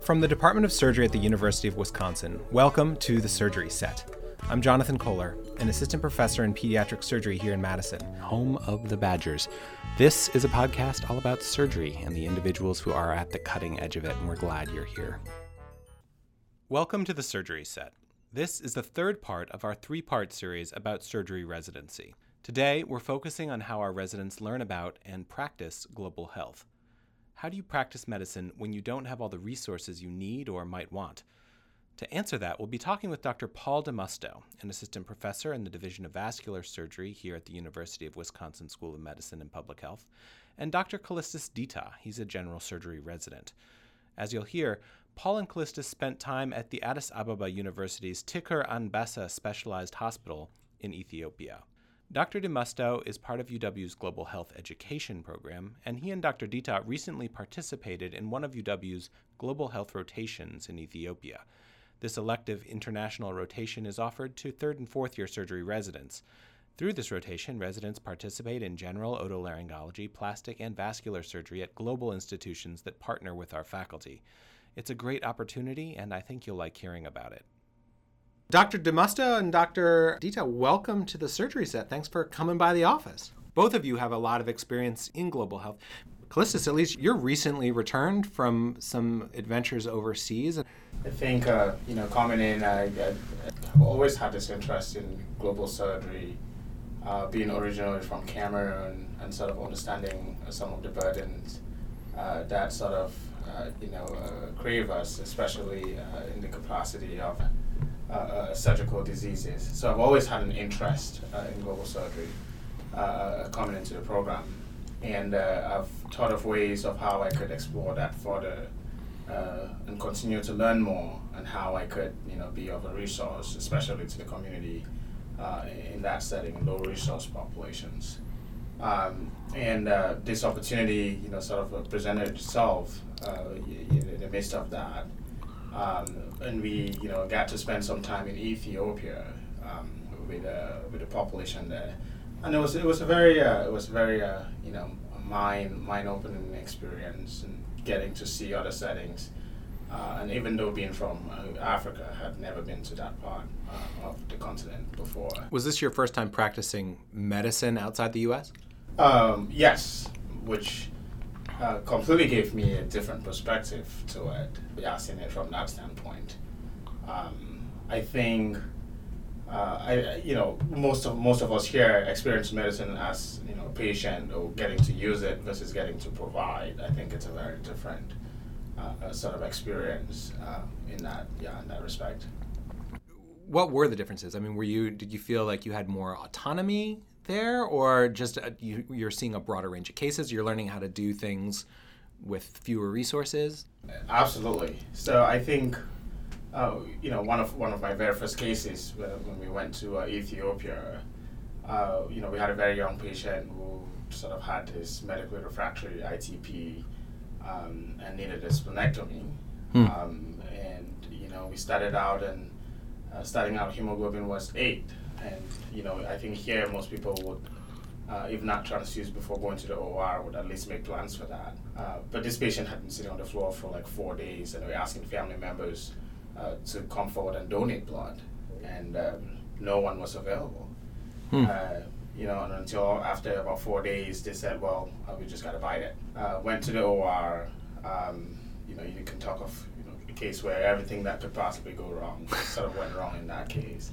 From the Department of Surgery at the University of Wisconsin, welcome to the Surgery Set. I'm Jonathan Kohler, an assistant professor in pediatric surgery here in Madison, home of the Badgers. This is a podcast all about surgery and the individuals who are at the cutting edge of it, and we're glad you're here. Welcome to the Surgery Set. This is the third part of our three part series about surgery residency. Today, we're focusing on how our residents learn about and practice global health. How do you practice medicine when you don't have all the resources you need or might want? To answer that, we'll be talking with Dr. Paul DiMusto, an assistant professor in the Division of Vascular Surgery here at the University of Wisconsin School of Medicine and Public Health, and Dr. Callistus Ditah. He's a general surgery resident. As you'll hear, Paul and Callistus spent time at the Addis Ababa University's Tikur Anbessa Specialized Hospital in Ethiopia. Dr. DiMusto is part of UW's Global Health Education program, and he and Dr. Ditah recently participated in one of UW's Global Health rotations in Ethiopia. This elective international rotation is offered to third and fourth year surgery residents. Through this rotation, residents participate in general otolaryngology, plastic, and vascular surgery at global institutions that partner with our faculty. It's a great opportunity, and I think you'll like hearing about it. Dr. DiMusto and Dr. Ditah, welcome to the surgery set. Thanks for coming by the office. Both of you have a lot of experience in global health. Callistus, at least you're recently returned from some adventures overseas. I think, uh, you know, coming in, I, have always had this interest in global surgery, uh, being originally from Cameroon and sort of understanding some of the burdens uh, that sort of, uh, you know, uh, crave us, especially uh, in the capacity of uh, uh, surgical diseases. So I've always had an interest uh, in global surgery uh, coming into the program. And I've thought of ways of how I could explore that further and continue to learn more and how I could, you know, be of a resource, especially to the community in that setting, low resource populations. Um, and uh, this opportunity, you know, sort of presented itself uh, in the midst of that. Um, and we, you know, got to spend some time in Ethiopia um, with uh, with the population there, and it was it was a very uh, it was very uh, you know mind mind opening experience and getting to see other settings. Uh, and even though being from uh, Africa, I had never been to that part uh, of the continent before. Was this your first time practicing medicine outside the U.S.? Um, yes, which uh, completely gave me a different perspective to it, yeah, seeing it from that standpoint. Um, I think, uh, I you know most of most of us here experience medicine as you know patient or getting to use it versus getting to provide. I think it's a very different uh, sort of experience uh, in that yeah in that respect. What were the differences? I mean, were you did you feel like you had more autonomy there, or just uh, you, you're seeing a broader range of cases? You're learning how to do things with fewer resources. Absolutely. So I think. Uh, you know, one of one of my very first cases uh, when we went to uh, Ethiopia, uh, you know, we had a very young patient who sort of had this medically refractory ITP um, and needed a splenectomy. Hmm. Um, and you know, we started out and uh, starting out hemoglobin was eight, and you know, I think here most people would, uh, if not transfuse before going to the OR, would at least make plans for that. Uh, but this patient had been sitting on the floor for like four days, and we are asking family members uh, to come forward and donate blood, and um, no one was available. Hmm. Uh, you know, and until after about four days, they said, "Well, uh, we just got to bite it." Uh, went to the OR. Um, you know, you can talk of you know, a case where everything that could possibly go wrong sort of went wrong in that case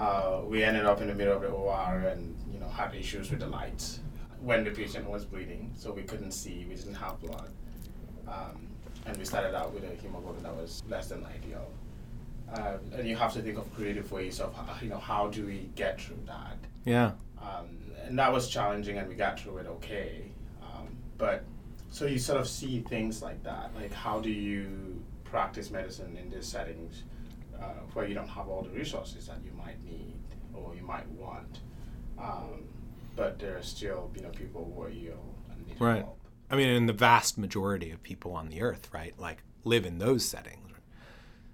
uh, we ended up in the middle of the OR and you know had issues with the lights when the patient was bleeding, so we couldn't see, we didn't have blood, um, and we started out with a hemoglobin that was less than ideal. Uh, and you have to think of creative ways of you know how do we get through that. Yeah. Um, and that was challenging, and we got through it okay. Um, but so you sort of see things like that, like how do you practice medicine in these settings? Uh, where you don't have all the resources that you might need or you might want. Um, but there are still, you know, people who are ill and need right. I mean, in the vast majority of people on the earth, right, like live in those settings.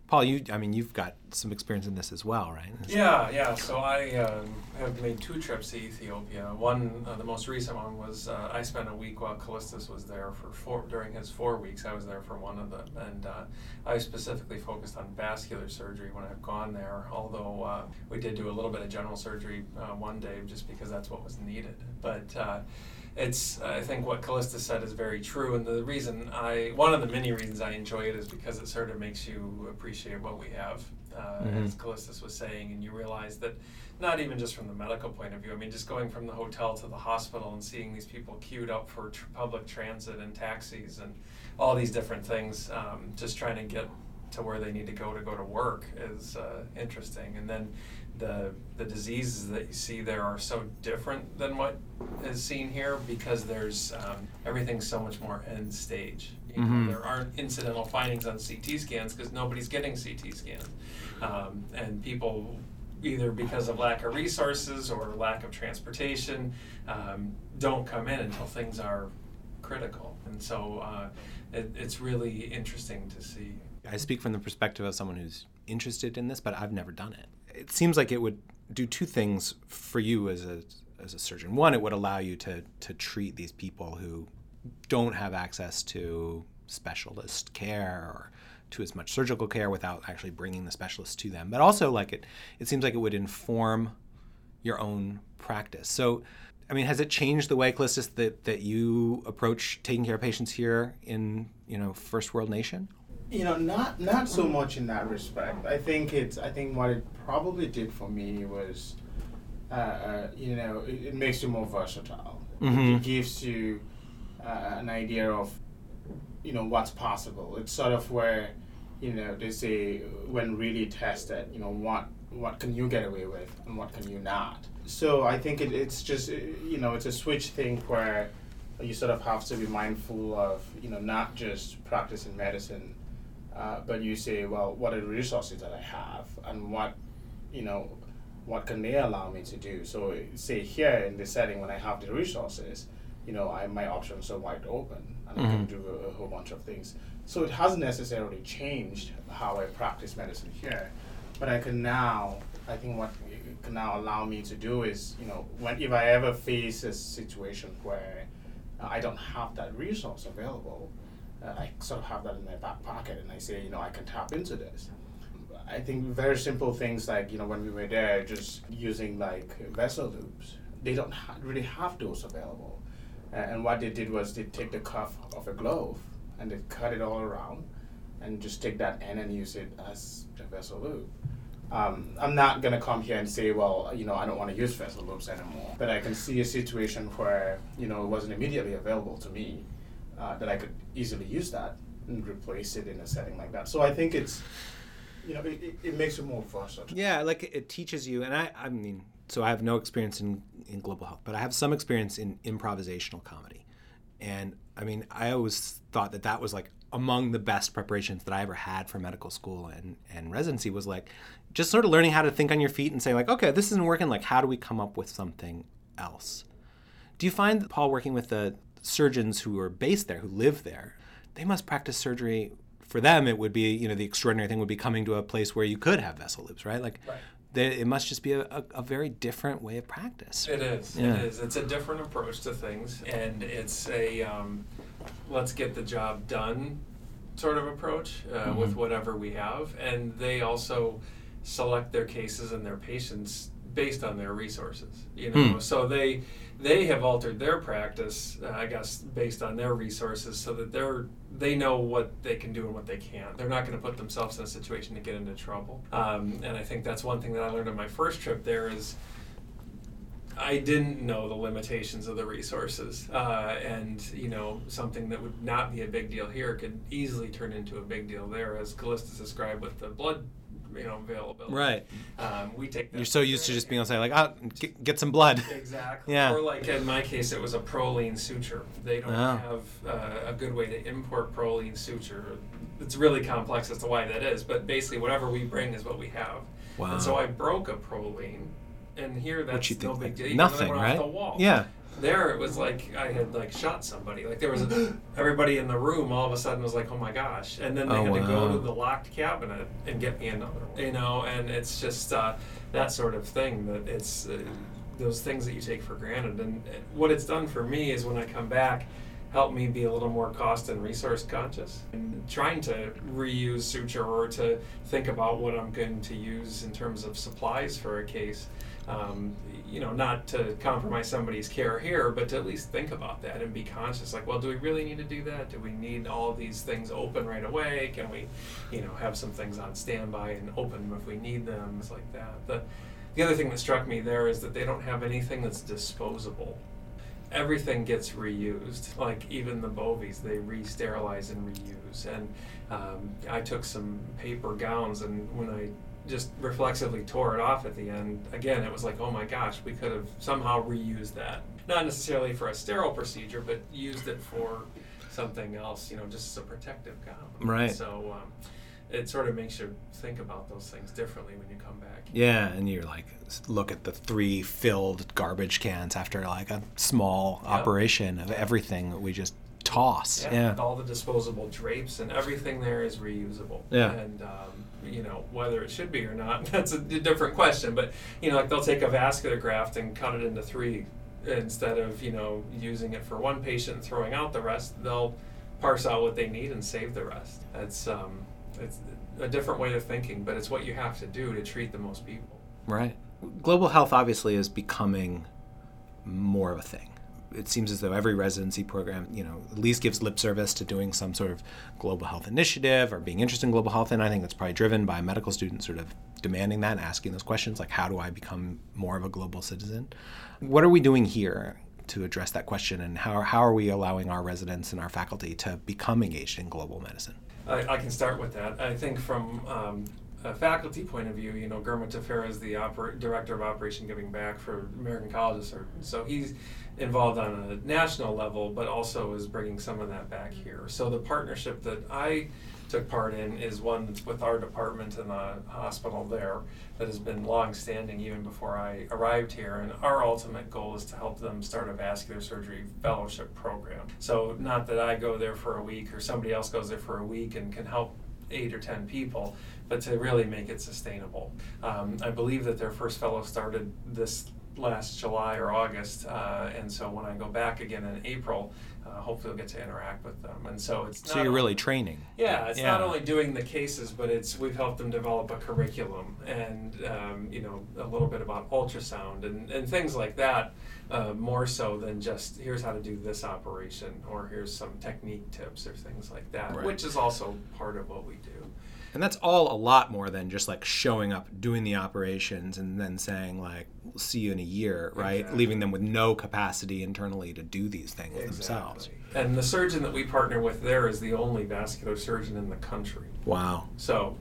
Paul, you I mean you've got some experience in this as well, right? Yeah, yeah. So I um, have made two trips to Ethiopia. One, uh, the most recent one was uh, I spent a week while Callistus was there for four during his four weeks. I was there for one of them, and uh, I specifically focused on vascular surgery when I've gone there. Although uh, we did do a little bit of general surgery uh, one day, just because that's what was needed. But uh, it's I think what Callistus said is very true, and the reason I one of the many reasons I enjoy it is because it sort of makes you appreciate what we have, uh, Mhm. as Callistus was saying, and you realize that not even just from the medical point of view. I mean, just going from the hotel to the hospital and seeing these people queued up for tr- public transit and taxis and all these different things, um, just trying to get to where they need to go to go to work is uh, interesting. And then the the diseases that you see there are so different than what is seen here because there's um, everything's so much more end stage. You know, Mhm. There aren't incidental findings on CT scans because nobody's getting CT scans, um, and people either because of lack of resources or lack of transportation um, don't come in until things are critical. And so uh, it, it's really interesting to see. I speak from the perspective of someone who's interested in this, but I've never done it. It seems like it would do two things for you as a as a surgeon. One, it would allow you to to treat these people who don't have access to specialist care or to as much surgical care without actually bringing the specialist to them. But also, like it, it seems like it would inform your own practice. So, I mean, has it changed the way, Callistus, that that you approach taking care of patients here in you know first world nation? You know, not not so much in that respect. I think it's. I think what it probably did for me was, uh, uh, you know, it, it makes you more versatile. Mhm. It gives you uh, an idea of, you know, what's possible. It's sort of where, you know, they say when really tested, you know, what what can you get away with and what can you not. So I think it, it's just, you know, it's a switch thing where you sort of have to be mindful of, you know, not just practicing medicine, uh, but you say, well, what are the resources that I have, and what, you know, what can they allow me to do? So, say here in this setting, when I have the resources, you know, I, my options are wide open, and I can Mhm. do a, a whole bunch of things. So it hasn't necessarily changed how I practice medicine here, but I can now. I think what it can now allow me to do is, you know, when if I ever face a situation where I don't have that resource available, uh, I sort of have that in my back pocket, and I say, you know, I can tap into this. I think very simple things like, you know, when we were there, just using like vessel loops, they don't ha- really have those available. Uh, and what they did was they take the cuff of a glove and they cut it all around and just take that end and use it as a vessel loop. Um, I'm not gonna come here and say, well, you know, I don't want to use vessel loops anymore. But I can see a situation where, you know, it wasn't immediately available to me, uh, that I could easily use that and replace it in a setting like that. So I think it's, you know, it, it, makes it more versatile. Yeah, like it teaches you, and I, I mean, so I have no experience in, in global health, but I have some experience in improvisational comedy. And I mean, I always thought that that was like among the best preparations that I ever had for medical school and, and residency was like just sort of learning how to think on your feet and say, like, okay, this isn't working. Like, how do we come up with something else? Do you find, Paul, working with the surgeons who are based there, who live there, they must practice surgery. For them, it would be, you know, the extraordinary thing would be coming to a place where you could have vessel loops, right? Like, Right. they, it must just be a, a, a very different way of practice. It is. Yeah. It is. It's a different approach to things, and it's a um, let's get the job done sort of approach uh, with Mhm. whatever we have. And they also select their cases and their patients based on their resources. You know, Hmm. so they they have altered their practice, uh, I guess, based on their resources, so that they're they know what they can do and what they can't. They're not going to put themselves in a situation to get into trouble. Um, and I think that's one thing that I learned on my first trip there is. I didn't know the limitations of the resources, uh, and you know something that would not be a big deal here could easily turn into a big deal there, as Callistus described with the blood, you know, availability. Right. Um, we take. That You're so used to just being able to say, like, oh, get, get some blood. Exactly. Yeah. Or like in my case, it was a Prolene suture. They don't Oh. have uh, a good way to import Prolene suture. It's really complex as to why that is, but basically, whatever we bring is what we have. Wow. And so I broke a Prolene, and here that's no big deal. Nothing, right? The wall. Yeah. There it was like I had like shot somebody. Like there was a, everybody in the room all of a sudden was like, "Oh my gosh!" And then they Oh, had to go to the locked cabinet and get me another one. You know, and it's just uh, that sort of thing that it's uh, those things that you take for granted. And uh, what it's done for me is when I come back, help me be a little more cost and resource conscious and trying to reuse suture or to think about what I'm going to use in terms of supplies for a case. Um, you know, not to compromise somebody's care here, but to at least think about that and be conscious. Like, well, do we really need to do that? Do we need all these things open right away? Can we, you know, have some things on standby and open them if we need them? Things like that. The, the other thing that struck me there is that they don't have anything that's disposable everything gets reused. Like even the bovies, they re-sterilize and reuse. And um, I took some paper gowns, and when I just reflexively tore it off at the end, again, it was like, oh my gosh, we could have somehow reused that. Not necessarily for a sterile procedure, but used it for something else. You know, just as a protective gown. Right. So. Um, it sort of makes you think about those things differently when you come back. Yeah, and you're like, look at the three filled garbage cans after like a small Yep. operation of everything that we just toss. Yeah, Yeah. all the disposable drapes and everything there is reusable. Yeah. And um, you know whether it should be or not, that's a different question. But you know, like they'll take a vascular graft and cut it into three instead of you know using it for one patient and throwing out the rest. They'll parse out what they need and save the rest. That's um, it's a different way of thinking, but it's what you have to do to treat the most people. Right. Global health obviously is becoming more of a thing. It seems as though every residency program, you know, at least gives lip service to doing some sort of global health initiative or being interested in global health. And I think that's probably driven by medical students sort of demanding that and asking those questions like, how do I become more of a global citizen? What are we doing here to address that question? And how, how are we allowing our residents and our faculty to become engaged in global medicine? I, I can start with that. I think from um, a faculty point of view, you know, Girma Tefera is the oper- director of Operation Giving Back for American College of Surgeons. So he's involved on a national level, but also is bringing some of that back here. So the partnership that I took part in is one with our department in the hospital there that has been long-standing even before I arrived here. And our ultimate goal is to help them start a vascular surgery fellowship program. So not that I go there for a week or somebody else goes there for a week and can help eight or ten people, but to really make it sustainable. Um, I believe that their first fellow started this last July or August, uh, and so when I go back again in April, uh, hopefully I'll get to interact with them. And so it's So you're really only- training. yeah, it's not only doing the cases, but it's we've helped them develop a curriculum and um, you know a little bit about ultrasound and, and things like that. Uh, more so than just here's how to do this operation or here's some technique tips or things like that, Right. which is also part of what we do. And that's all a lot more than just like showing up, doing the operations, and then saying like, "We'll see you in a year," right? Exactly. Leaving them with no capacity internally to do these things themselves. And the surgeon that we partner with there is the only vascular surgeon in the country. Wow. So,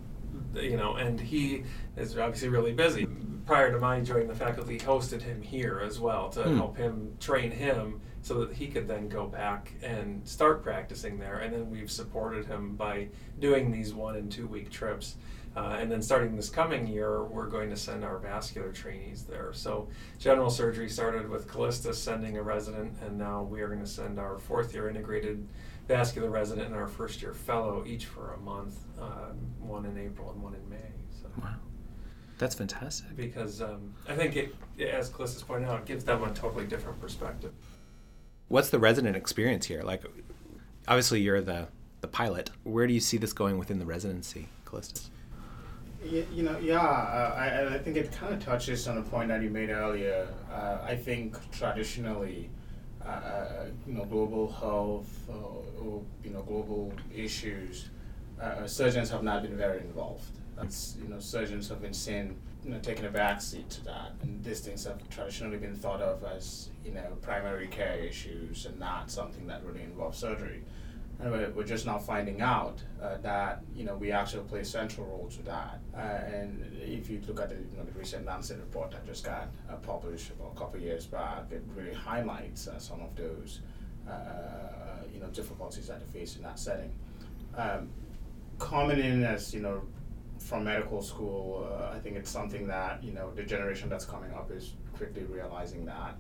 you know, and he is obviously really busy. Prior to my joining the faculty, hosted him here as well to Hmm. help him train him so that he could then go back and start practicing there. And then we've supported him by doing these one and two week trips. Uh, and then starting this coming year, we're going to send our vascular trainees there. So, general surgery started with Callistus sending a resident, and now we are going to send our fourth year integrated vascular resident and our first year fellow each for a month, um, one in April and one in May. So, Wow. That's fantastic. because um, I think it, as Callistus pointed out, it gives them a totally different perspective. What's the resident experience here? Like, obviously you're the the pilot. Where do you see this going within the residency, Callistus? You know, yeah, uh, I, I think it kind of touches on a point that you made earlier. Uh, I think traditionally, uh, uh, you know, global health or, you know, global issues, uh, surgeons have not been very involved. That's, you know, surgeons have been seen, you know, taking a back seat to that. And these things have traditionally been thought of as, you know, primary care issues and not something that really involves surgery. And we're, we're just now finding out uh, that you know we actually play a central role to that. Uh, and if you look at the, you know, the recent Lancet report that just got uh, published about a couple of years back, it really highlights uh, some of those uh, you know difficulties that they face in that setting. Um, coming in as you know from medical school, uh, I think it's something that you know the generation that's coming up is quickly realizing that.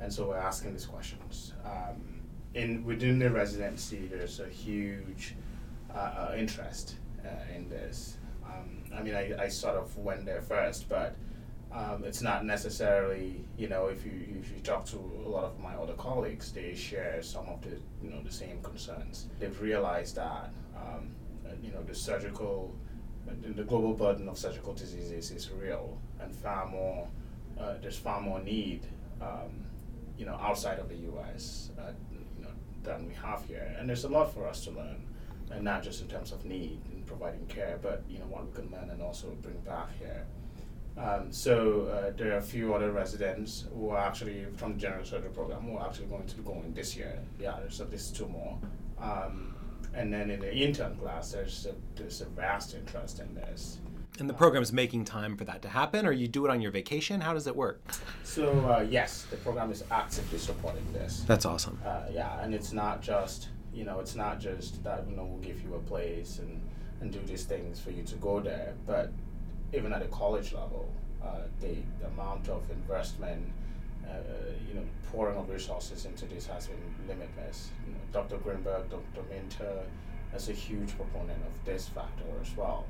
and so we're asking these questions. Um, in within the residency, there's a huge uh, uh, interest uh, in this. Um, I mean, I, I sort of went there first, but um, it's not necessarily, you know, if you if you talk to a lot of my other colleagues, they share some of the you know the same concerns. They've realized that um, you know the surgical, the global burden of surgical diseases is real and far more. Uh, there's far more need, um, you know, outside of the U.S. Uh, you know than we have here, and there's a lot for us to learn, and not just in terms of need and providing care, but you know what we can learn and also bring back here. Um, so uh, there are a few other residents who are actually from the general surgery program who are actually going to be going this year. Yeah, there's at least two more. Um, and then in the intern class, there's a, there's a vast interest in this. And the program is making time for that to happen, or you do it on your vacation? How does it work? So uh, yes, the program is actively supporting this. That's awesome. Uh, yeah, and it's not just you know it's not just that you know we'll give you a place and and do these things for you to go there, but even at the college level, uh, the, amount of investment, uh, you know, pouring of resources into this has been limitless. You know, Dr. Greenberg, Dr. Minter, is a huge proponent of this factor as well.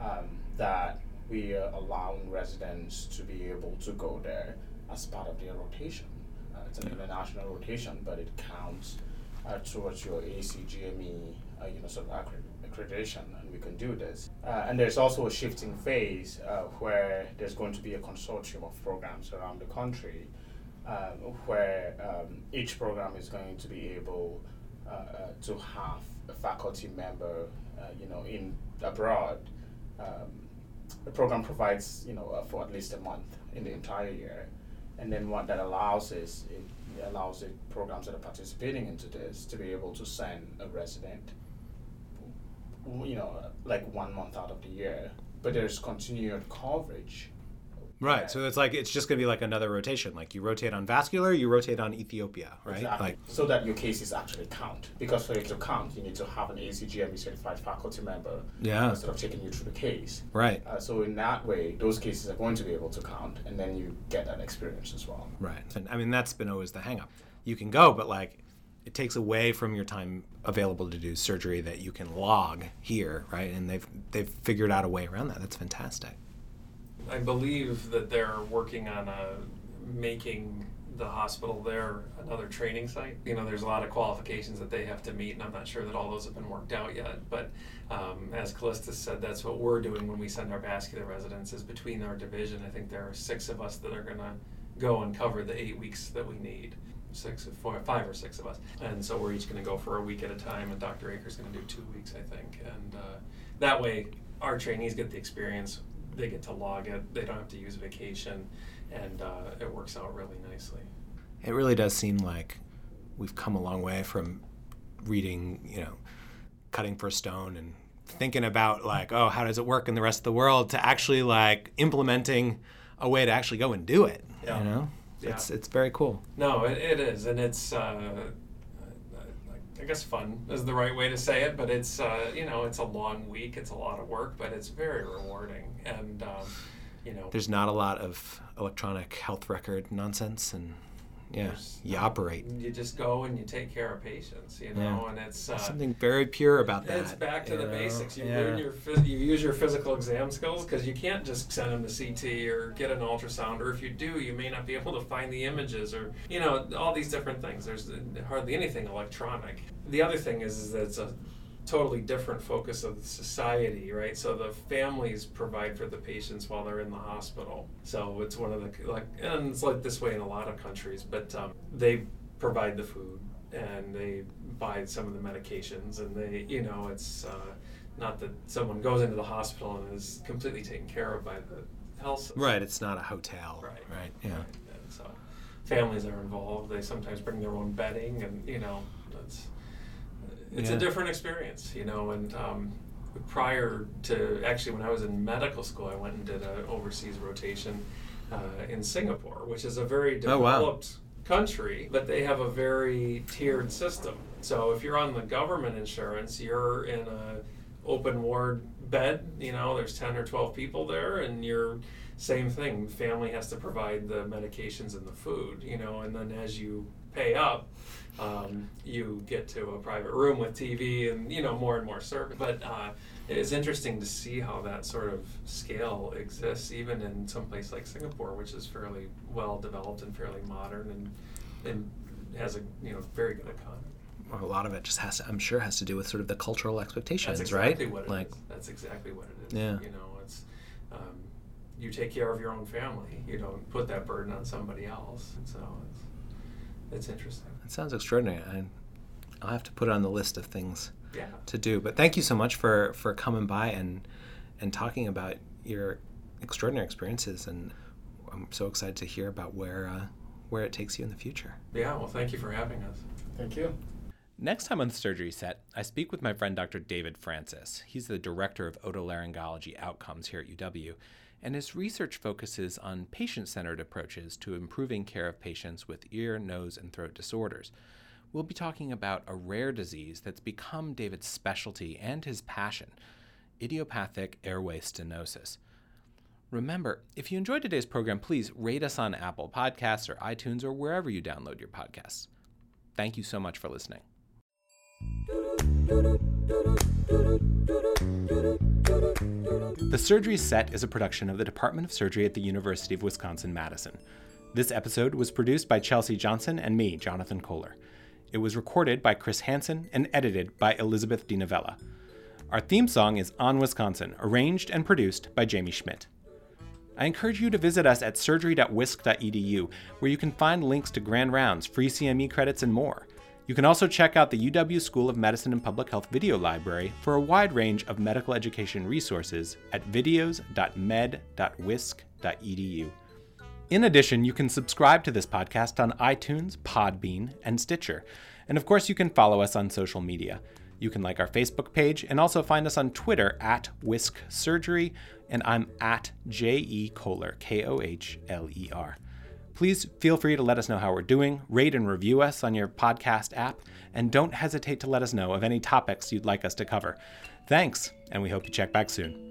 Um, that we are allowing residents to be able to go there as part of their rotation. Uh, it's an international rotation, but it counts uh, towards your ACGME, uh, you know, sort of accreditation, and we can do this. Uh, and there's also a shifting phase uh, where there's going to be a consortium of programs around the country, um, where um, each program is going to be able uh, uh, to have a faculty member, uh, you know, in abroad. Um, the program provides, you know, for at least a month in the entire year, and then what that allows is it allows the programs that are participating into this to be able to send a resident you know, like one month out of the year, but there's continued coverage. Right. So it's like it's just going to be like another rotation. Like you rotate on vascular, you rotate on Ethiopia, right? Exactly. Like so that your cases actually count. Because for it to count, you need to have an ACGME certified faculty member. Yeah. Instead of taking you through the case. Right. Uh, so in that way, those cases are going to be able to count, and then you get that experience as well. Right. And I mean that's been always the hangup. You can go, but like it takes away from your time available to do surgery that you can log here, right? And they've they've figured out a way around that. That's fantastic. I believe that they're working on a, making the hospital there another training site. You know, there's a lot of qualifications that they have to meet, and I'm not sure that all those have been worked out yet. But um, as Callistus said, that's what we're doing when we send our vascular residents. Is between our division, I think there are six of us that are going to go and cover the eight weeks that we need six, four, five or six of us, and so we're each going to go for a week at a time, and Dr. Acher's going to do two weeks, I think, and uh, that way our trainees get the experience. They get to log it. They don't have to use vacation, and uh, it works out really nicely. It really does seem like we've come a long way from reading, you know, cutting for a stone and thinking about like, oh, how does it work in the rest of the world to actually like implementing a way to actually go and do it. Yeah. You know? yeah. it's it's very cool. No, it, it is, and it's uh, I guess fun is the right way to say it, but it's uh, you know it's a long week, it's a lot of work, but it's very rewarding, and um, you know. There's not a lot of electronic health record nonsense and yeah, you operate. You just go and you take care of patients, you know, yeah. and it's uh, something very pure about that. It's back to the know? basics. You yeah. learn your you use your physical exam skills because you can't just send them to CT or get an ultrasound, or if you do, you may not be able to find the images, or you know, all these different things. There's hardly anything electronic. The other thing is, is that it's a totally different focus of the society, right? So the families provide for the patients while they're in the hospital. So it's one of the like, and it's like this way in a lot of countries, but um, they provide the food and they buy some of the medications, and they, you know, it's uh, not that someone goes into the hospital and is completely taken care of by the health system. Right. It's not a hotel. Right. Right. Yeah. Right. And so families are involved. They sometimes bring their own bedding, and you know, that's it's yeah. a different experience, you know. And um, prior to actually, when I was in medical school, I went and did an overseas rotation uh, in Singapore, which is a very developed oh, wow. country, but they have a very tiered system. So if you're on the government insurance, you're in a open ward bed. You know, there's ten or twelve people there, and you're same thing. Family has to provide the medications and the food, you know, and then as you pay up, um, you get to a private room with TV and you know more and more service. But uh, it's interesting to see how that sort of scale exists, even in some place like Singapore, which is fairly well developed and fairly modern and and has a you know very good economy. Well, a lot of it just has to, I'm sure, has to do with sort of the cultural expectations, That's exactly right? what it like, is. That's exactly what it is. Yeah. You know, you take care of your own family. You don't put that burden on somebody else. And so it's it's interesting. it sounds extraordinary. I, I'll have to put it on the list of things Yeah. to do. But thank you so much for for coming by and and talking about your extraordinary experiences. And I'm so excited to hear about where uh, where it takes you in the future. Yeah. Well, thank you for having us. Thank you. Next time on the surgery set, I speak with my friend Dr. David Francis. He's the director of otolaryngology outcomes here at UW, and his research focuses on patient centered approaches to improving care of patients with ear, nose, and throat disorders. We'll be talking about a rare disease that's become David's specialty and his passion idiopathic airway stenosis. Remember, if you enjoyed today's program, please rate us on Apple Podcasts or iTunes or wherever you download your podcasts. Thank you so much for listening. The Surgery Set is a production of the Department of Surgery at the University of Wisconsin Madison. This episode was produced by Chelsea Johnson and me, Jonathan Kohler. It was recorded by Chris Hansen and edited by Elizabeth DiNovella. Our theme song is On Wisconsin, arranged and produced by Jamie Schmidt. I encourage you to visit us at surgery.wisc.edu, where you can find links to grand rounds, free CME credits, and more. You can also check out the UW School of Medicine and Public Health video library for a wide range of medical education resources at videos.med.wisc.edu. In addition, you can subscribe to this podcast on iTunes, Podbean, and Stitcher. And of course, you can follow us on social media. You can like our Facebook page and also find us on Twitter at Whisk Surgery, and I'm at J E Kohler, K O H L E R. Please feel free to let us know how we're doing, rate and review us on your podcast app, and don't hesitate to let us know of any topics you'd like us to cover. Thanks, and we hope you check back soon.